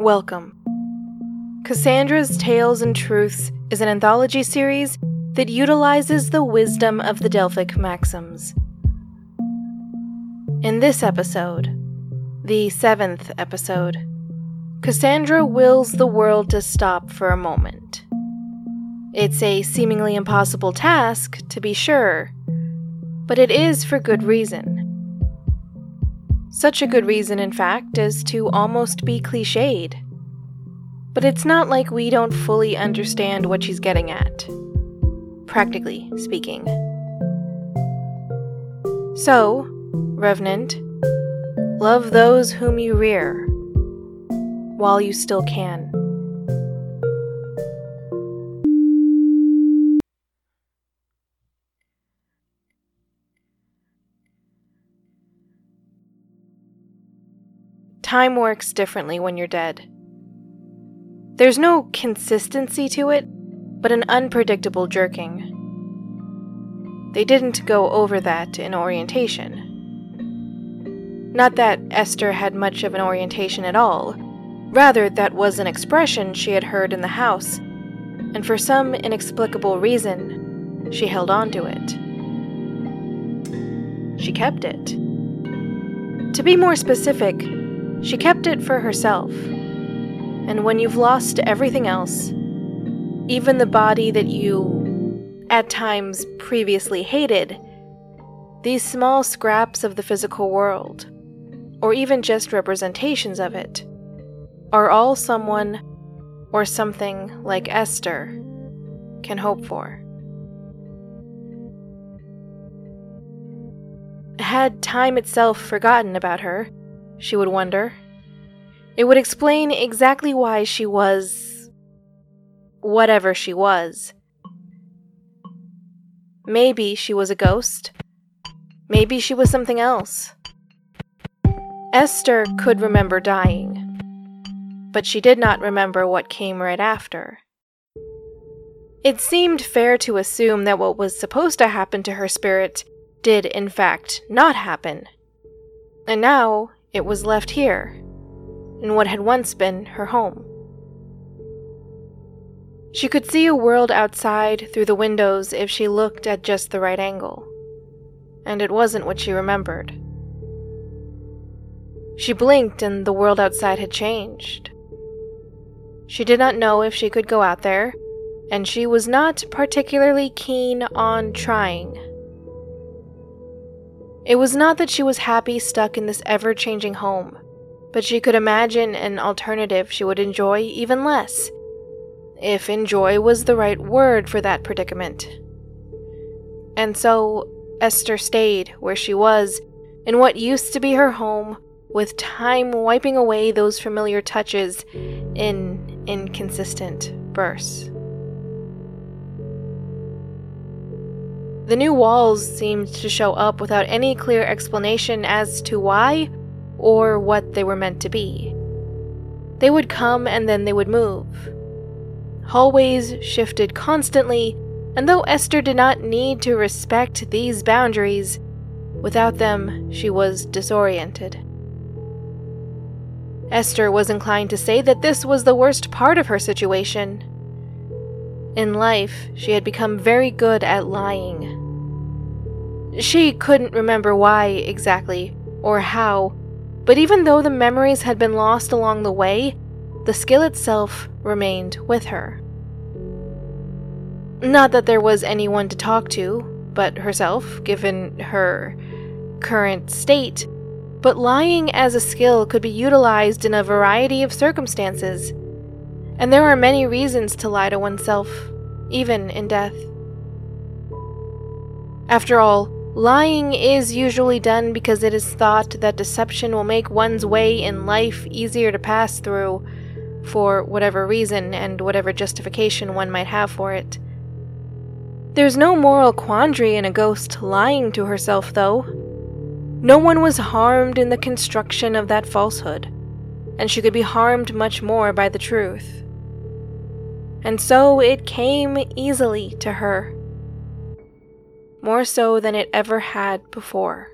Welcome. Cassandra's Tales and Truths is an anthology series that utilizes the wisdom of the Delphic maxims. In this episode, the seventh episode, Cassandra wills the world to stop for a moment. It's a seemingly impossible task, to be sure, but it is for good reason. Such a good reason, in fact, as to almost be cliched. But it's not like we don't fully understand what she's getting at, practically speaking. So, Revenant, love those whom you rear while you still can. Time works differently when you're dead. There's no consistency to it, but an unpredictable jerking. They didn't go over that in orientation. Not that Esther had much of an orientation at all, rather, that was an expression she had heard in the house, and for some inexplicable reason, she held on to it. She kept it. To be more specific, she kept it for herself. And when you've lost everything else, even the body that you, at times, previously hated, these small scraps of the physical world, or even just representations of it, are all someone or something like Esther can hope for. Had time itself forgotten about her, she would wonder. It would explain exactly why she was. whatever she was. Maybe she was a ghost. Maybe she was something else. Esther could remember dying, but she did not remember what came right after. It seemed fair to assume that what was supposed to happen to her spirit did, in fact, not happen. And now it was left here, in what had once been her home. She could see a world outside through the windows if she looked at just the right angle, and it wasn't what she remembered. She blinked and the world outside had changed. She did not know if she could go out there, and she was not particularly keen on trying. It was not that she was happy stuck in this ever changing home, but she could imagine an alternative she would enjoy even less, if enjoy was the right word for that predicament. And so, Esther stayed where she was, in what used to be her home, with time wiping away those familiar touches in inconsistent bursts. The new walls seemed to show up without any clear explanation as to why or what they were meant to be. They would come and then they would move. Hallways shifted constantly, and though Esther did not need to respect these boundaries, without them she was disoriented. Esther was inclined to say that this was the worst part of her situation. In life, she had become very good at lying. She couldn't remember why exactly, or how, but even though the memories had been lost along the way, the skill itself remained with her. Not that there was anyone to talk to but herself, given her current state, but lying as a skill could be utilized in a variety of circumstances. And there are many reasons to lie to oneself, even in death. After all, Lying is usually done because it is thought that deception will make one's way in life easier to pass through, for whatever reason and whatever justification one might have for it. There's no moral quandary in a ghost lying to herself, though. No one was harmed in the construction of that falsehood, and she could be harmed much more by the truth. And so it came easily to her more so than it ever had before.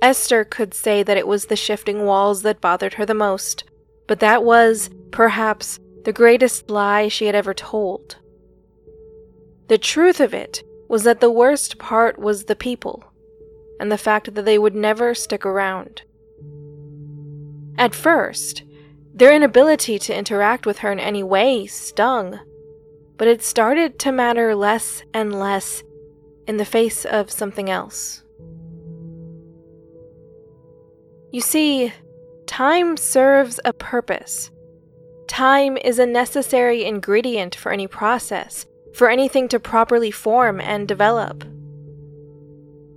Esther could say that it was the shifting walls that bothered her the most, but that was, perhaps, the greatest lie she had ever told. The truth of it was that the worst part was the people, and the fact that they would never stick around. At first, their inability to interact with her in any way stung, but it started to matter less and less in the face of something else. You see, time serves a purpose. Time is a necessary ingredient for any process, for anything to properly form and develop.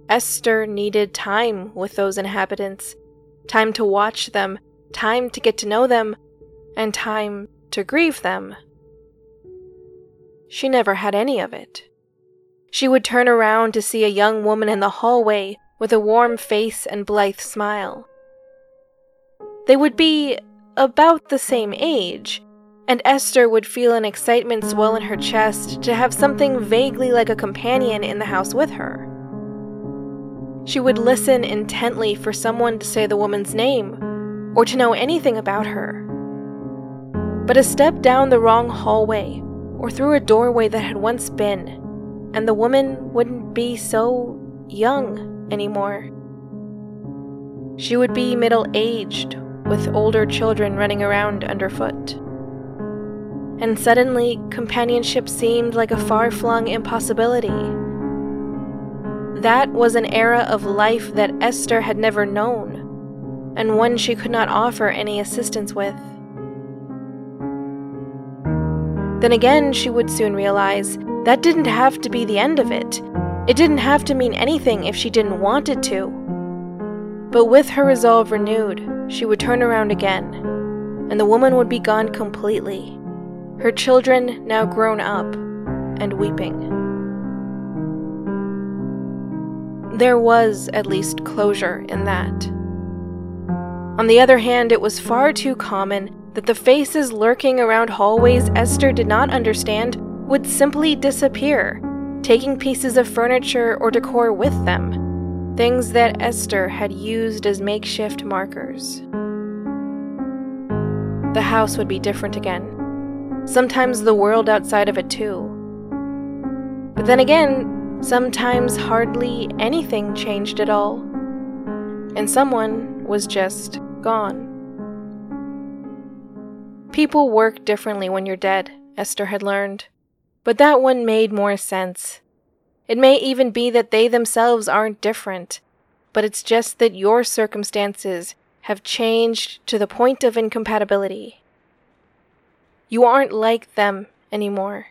Esther needed time with those inhabitants, time to watch them, time to get to know them, and time to grieve them. She never had any of it. She would turn around to see a young woman in the hallway with a warm face and blithe smile. They would be about the same age, and Esther would feel an excitement swell in her chest to have something vaguely like a companion in the house with her. She would listen intently for someone to say the woman's name or to know anything about her. But a step down the wrong hallway or through a doorway that had once been, and the woman wouldn't be so young anymore. She would be middle aged, with older children running around underfoot. And suddenly, companionship seemed like a far flung impossibility. That was an era of life that Esther had never known and one she could not offer any assistance with. Then again, she would soon realize that didn't have to be the end of it. It didn't have to mean anything if she didn't want it to. But with her resolve renewed, she would turn around again, and the woman would be gone completely, her children now grown up and weeping. There was at least closure in that. On the other hand, it was far too common that the faces lurking around hallways Esther did not understand would simply disappear, taking pieces of furniture or decor with them, things that Esther had used as makeshift markers. The house would be different again. Sometimes the world outside of it, too. But then again, sometimes hardly anything changed at all. And someone was just gone. People work differently when you're dead, Esther had learned. But that one made more sense. It may even be that they themselves aren't different, but it's just that your circumstances have changed to the point of incompatibility. You aren't like them anymore.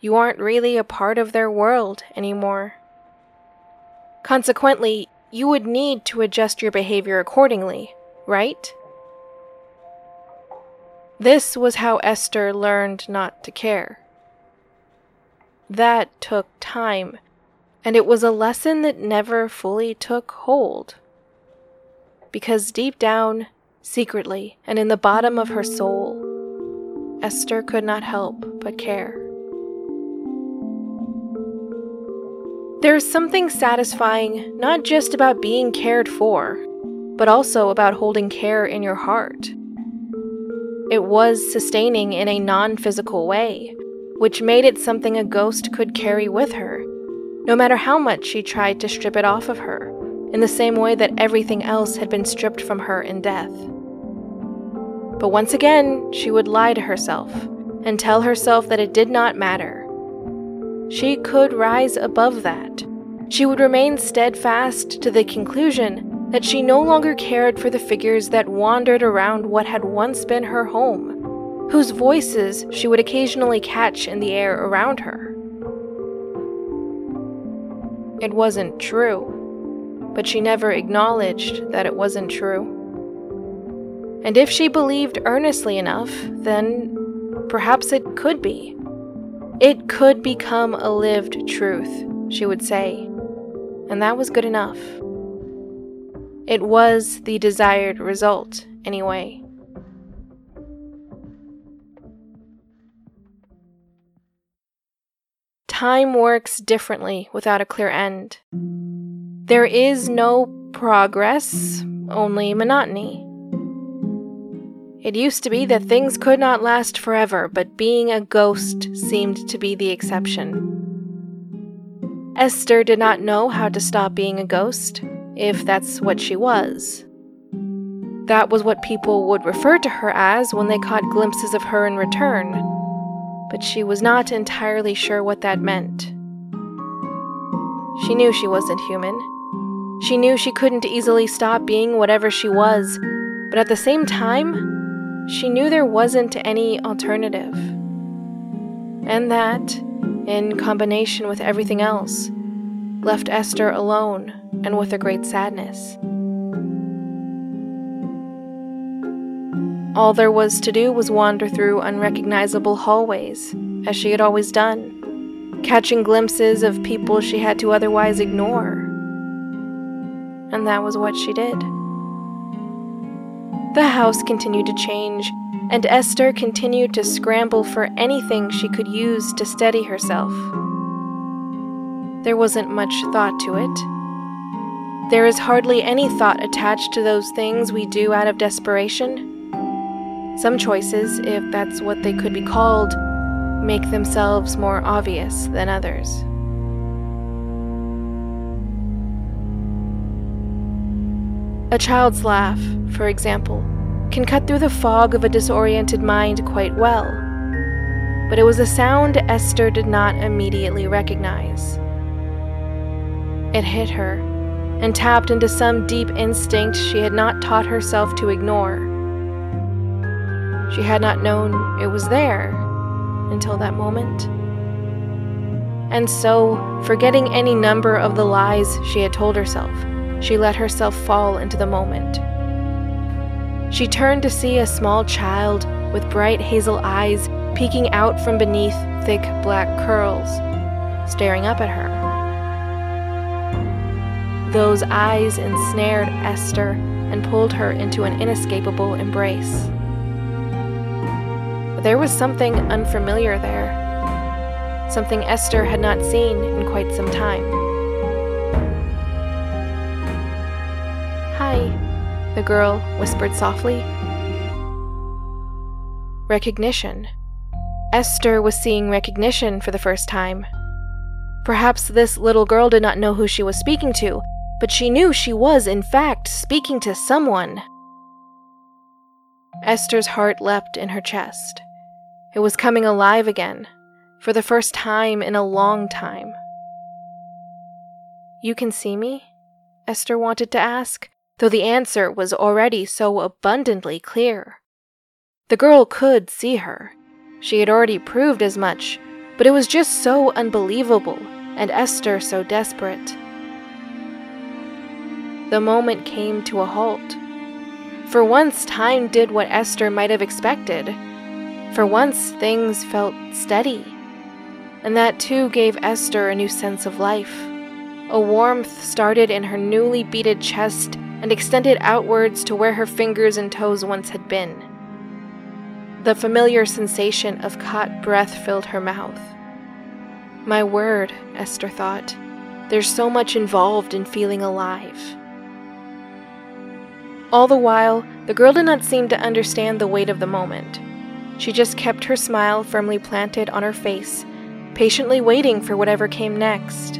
You aren't really a part of their world anymore. Consequently, you would need to adjust your behavior accordingly, right? This was how Esther learned not to care. That took time, and it was a lesson that never fully took hold. Because deep down, secretly, and in the bottom of her soul, Esther could not help but care. There's something satisfying not just about being cared for, but also about holding care in your heart. It was sustaining in a non physical way, which made it something a ghost could carry with her, no matter how much she tried to strip it off of her, in the same way that everything else had been stripped from her in death. But once again, she would lie to herself and tell herself that it did not matter she could rise above that. She would remain steadfast to the conclusion that she no longer cared for the figures that wandered around what had once been her home, whose voices she would occasionally catch in the air around her. It wasn't true, but she never acknowledged that it wasn't true. And if she believed earnestly enough, then perhaps it could be. It could become a lived truth, she would say, and that was good enough. It was the desired result, anyway. Time works differently without a clear end. There is no progress, only monotony. It used to be that things could not last forever, but being a ghost seemed to be the exception. Esther did not know how to stop being a ghost, if that's what she was. That was what people would refer to her as when they caught glimpses of her in return, but she was not entirely sure what that meant. She knew she wasn't human. She knew she couldn't easily stop being whatever she was, but at the same time, she knew there wasn't any alternative. And that, in combination with everything else, left Esther alone and with a great sadness. All there was to do was wander through unrecognizable hallways, as she had always done, catching glimpses of people she had to otherwise ignore. And that was what she did. The house continued to change, and Esther continued to scramble for anything she could use to steady herself. There wasn't much thought to it. There is hardly any thought attached to those things we do out of desperation. Some choices, if that's what they could be called, make themselves more obvious than others. A child's laugh, for example, can cut through the fog of a disoriented mind quite well. But it was a sound Esther did not immediately recognize. It hit her and tapped into some deep instinct she had not taught herself to ignore. She had not known it was there until that moment. And so, forgetting any number of the lies she had told herself, she let herself fall into the moment. She turned to see a small child with bright hazel eyes peeking out from beneath thick black curls, staring up at her. Those eyes ensnared Esther and pulled her into an inescapable embrace. But there was something unfamiliar there, something Esther had not seen in quite some time. Hi, the girl whispered softly. Recognition. Esther was seeing recognition for the first time. Perhaps this little girl did not know who she was speaking to, but she knew she was, in fact, speaking to someone. Esther's heart leapt in her chest. It was coming alive again, for the first time in a long time. You can see me? Esther wanted to ask, though the answer was already so abundantly clear. The girl could see her. She had already proved as much, but it was just so unbelievable, and Esther so desperate the moment came to a halt. For once, time did what Esther might have expected. For once, things felt steady. And that too gave Esther a new sense of life. A warmth started in her newly beaded chest and extended outwards to where her fingers and toes once had been. The familiar sensation of caught breath filled her mouth. My word, Esther thought. There's so much involved in feeling alive. All the while, the girl did not seem to understand the weight of the moment. She just kept her smile firmly planted on her face, patiently waiting for whatever came next.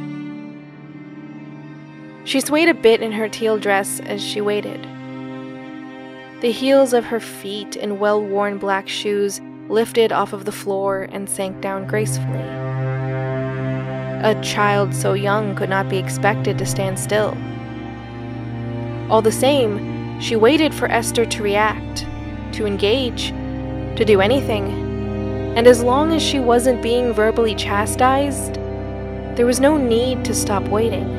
She swayed a bit in her teal dress as she waited. The heels of her feet in well worn black shoes lifted off of the floor and sank down gracefully. A child so young could not be expected to stand still. All the same, she waited for Esther to react, to engage, to do anything. And as long as she wasn't being verbally chastised, there was no need to stop waiting.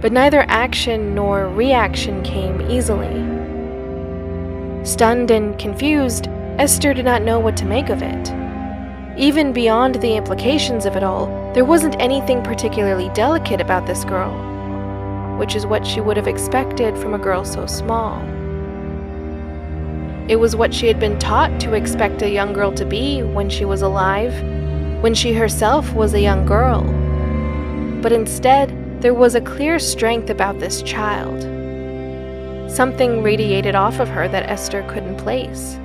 But neither action nor reaction came easily. Stunned and confused, Esther did not know what to make of it. Even beyond the implications of it all, there wasn't anything particularly delicate about this girl which is what she would have expected from a girl so small. It was what she had been taught to expect a young girl to be when she was alive, when she herself was a young girl. But instead, There was a clear strength about this child. Something radiated off of her that Esther couldn't place.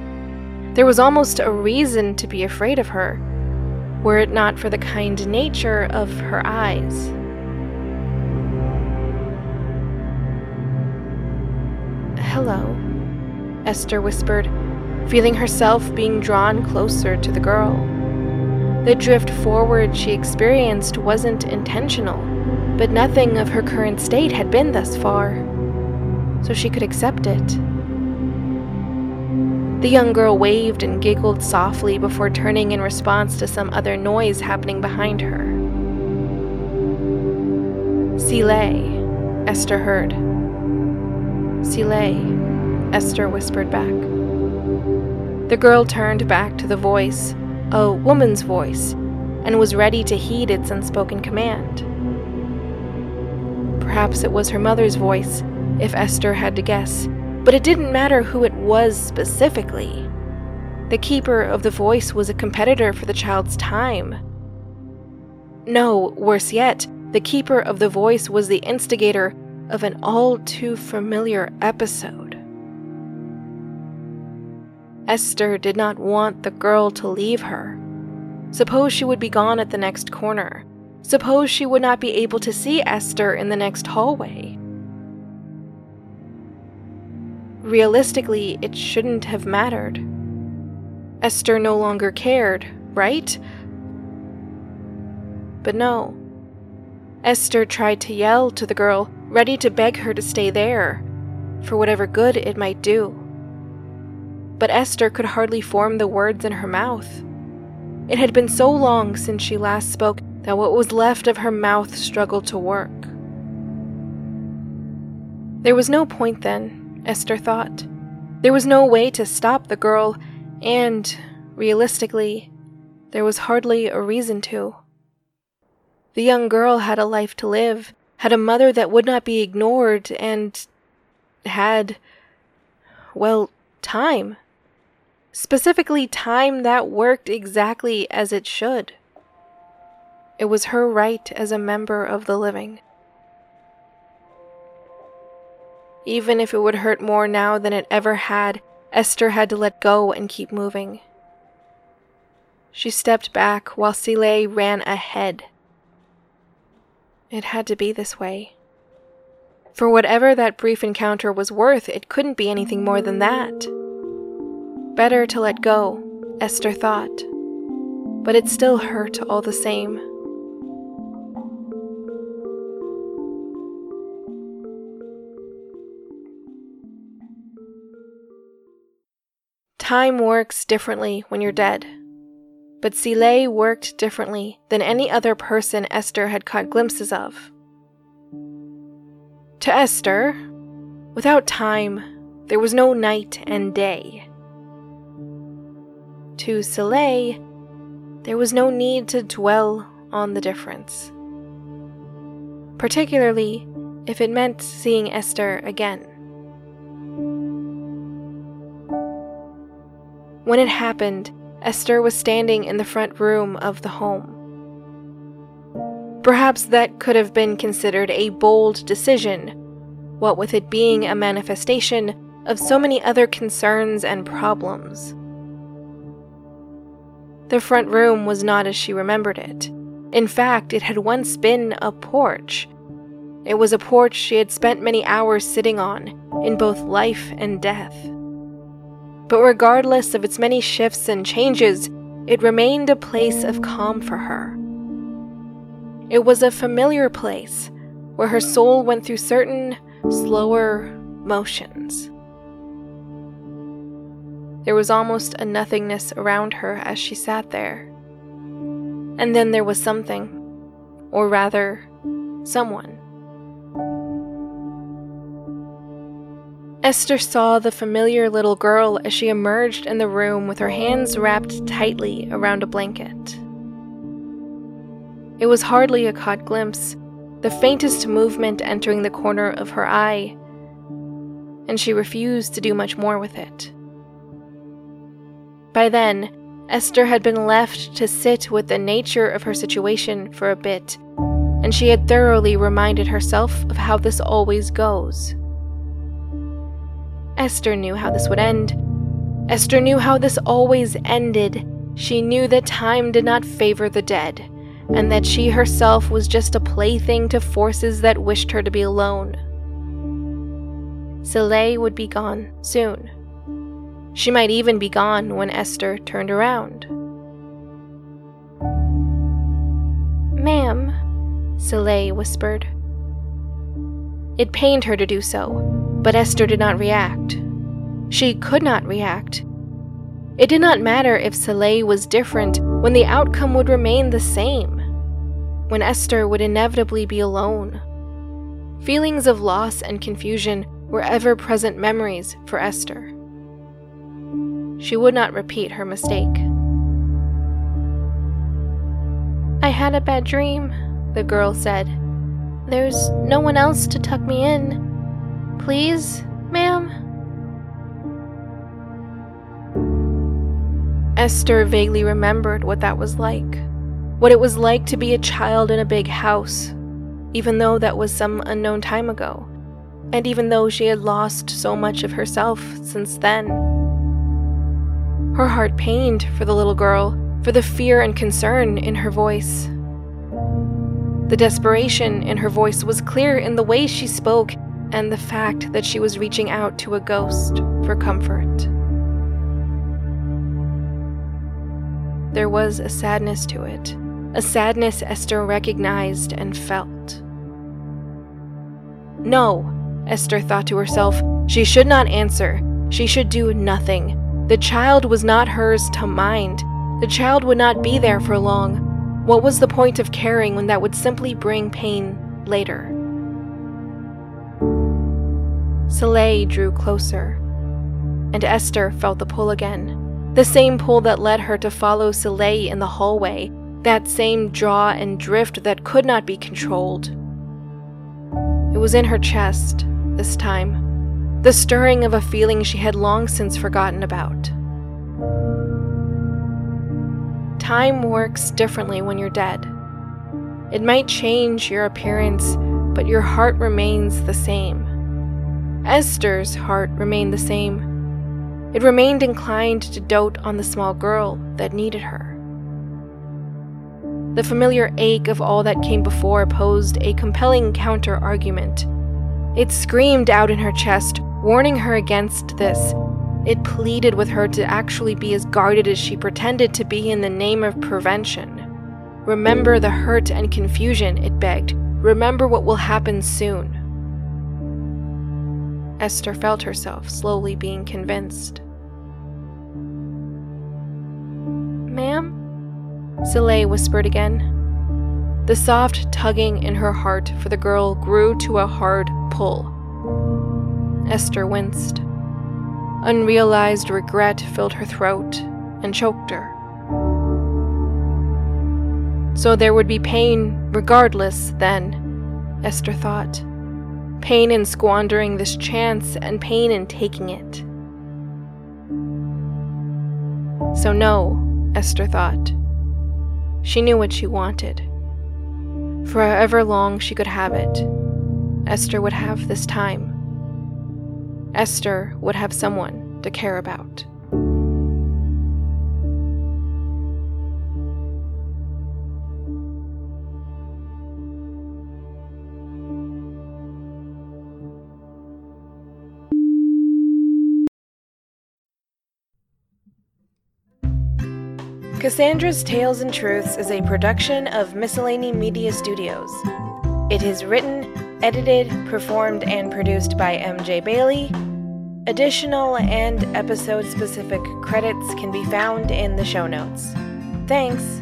There was almost a reason to be afraid of her, were it not for the kind nature of her eyes. Hello, Esther whispered, feeling herself being drawn closer to the girl. The drift forward she experienced wasn't intentional, but nothing of her current state had been thus far, so she could accept it. The young girl waved and giggled softly before turning in response to some other noise happening behind her. Soleil, Esther heard. Soleil, Esther whispered back. The girl turned back to the voice, a woman's voice, and was ready to heed its unspoken command. Perhaps it was her mother's voice, if Esther had to guess, but it didn't matter who it was specifically. The keeper of the voice was a competitor for the child's time. No, worse yet, the keeper of the voice was the instigator of an all too familiar episode. Esther did not want the girl to leave her. Suppose she would be gone at the next corner. Suppose she would not be able to see Esther in the next hallway. Realistically, it shouldn't have mattered. Esther no longer cared, right? But no. Esther tried to yell to the girl, ready to beg her to stay there, for whatever good it might do but Esther could hardly form the words in her mouth. It had been so long since she last spoke that what was left of her mouth struggled to work. There was no point then, Esther thought. There was no way to stop the girl, and, realistically, there was hardly a reason to. The young girl had a life to live, had a mother that would not be ignored, and had, well, time specifically time that worked exactly as it should. It was her right as a member of the living. Even if it would hurt more now than it ever had, Esther had to let go and keep moving. She stepped back while Soleil ran ahead. It had to be this way. For whatever that brief encounter was worth, it couldn't be anything more than that. Better to let go, Esther thought, but it still hurt all the same. Time works differently when you're dead. But Soleil worked differently than any other person Esther had caught glimpses of. To Esther, without time, there was no night and day. To Soleil, there was no need to dwell on the difference, particularly if it meant seeing Esther again. When it happened, Esther was standing in the front room of the home. Perhaps that could have been considered a bold decision, what with it being a manifestation of so many other concerns and problems. The front room was not as she remembered it. In fact, it had once been a porch. It was a porch she had spent many hours sitting on, in both life and death. But regardless of its many shifts and changes, it remained a place of calm for her. It was a familiar place where her soul went through certain slower motions. There was almost a nothingness around her as she sat there. And then there was something, or rather, someone. Esther saw the familiar little girl as she emerged in the room with her hands wrapped tightly around a blanket. It was hardly a caught glimpse, the faintest movement entering the corner of her eye, and she refused to do much more with it. By then, Esther had been left to sit with the nature of her situation for a bit, and she had thoroughly reminded herself of how this always goes. Esther knew how this would end. Esther knew how this always ended. She knew that time did not favor the dead, and that she herself was just a plaything to forces that wished her to be alone. Soleil would be gone soon. She might even be gone when Esther turned around. Ma'am, Soleil whispered. It pained her to do so, but Esther did not react. She could not react. It did not matter if Soleil was different when the outcome would remain the same, when Esther would inevitably be alone. Feelings of loss and confusion were ever present memories for Esther. She would not repeat her mistake. I had a bad dream, the girl said. There's no one else to tuck me in. Please, ma'am? Esther vaguely remembered what that was like. What it was like to be a child in a big house, even though that was some unknown time ago, and even though she had lost so much of herself since then. Her heart pained for the little girl, for the fear and concern in her voice. The desperation in her voice was clear in the way she spoke and the fact that she was reaching out to a ghost for comfort. There was a sadness to it, a sadness Esther recognized and felt. No, Esther thought to herself, she should not answer. She should do nothing. The child was not hers to mind. The child would not be there for long. What was the point of caring when that would simply bring pain later? Soleil drew closer, and Esther felt the pull again. The same pull that led her to follow Soleil in the hallway, that same draw and drift that could not be controlled. It was in her chest, this time the stirring of a feeling she had long since forgotten about. Time works differently when you're dead. It might change your appearance, but your heart remains the same. Esther's heart remained the same. It remained inclined to dote on the small girl that needed her. The familiar ache of all that came before posed a compelling counter argument. It screamed out in her chest, warning her against this. It pleaded with her to actually be as guarded as she pretended to be in the name of prevention. Remember the hurt and confusion, it begged. Remember what will happen soon. Esther felt herself slowly being convinced. Ma'am? Soleil whispered again. The soft tugging in her heart for the girl grew to a hard pull. Esther winced. Unrealized regret filled her throat and choked her. So there would be pain regardless, then, Esther thought. Pain in squandering this chance and pain in taking it. So, no, Esther thought. She knew what she wanted. For however long she could have it, Esther would have this time. Esther would have someone to care about. Cassandra's Tales and Truths is a production of Miscellany Media Studios. It is written, edited, performed, and produced by MJ Bailey. Additional and episode specific credits can be found in the show notes. Thanks!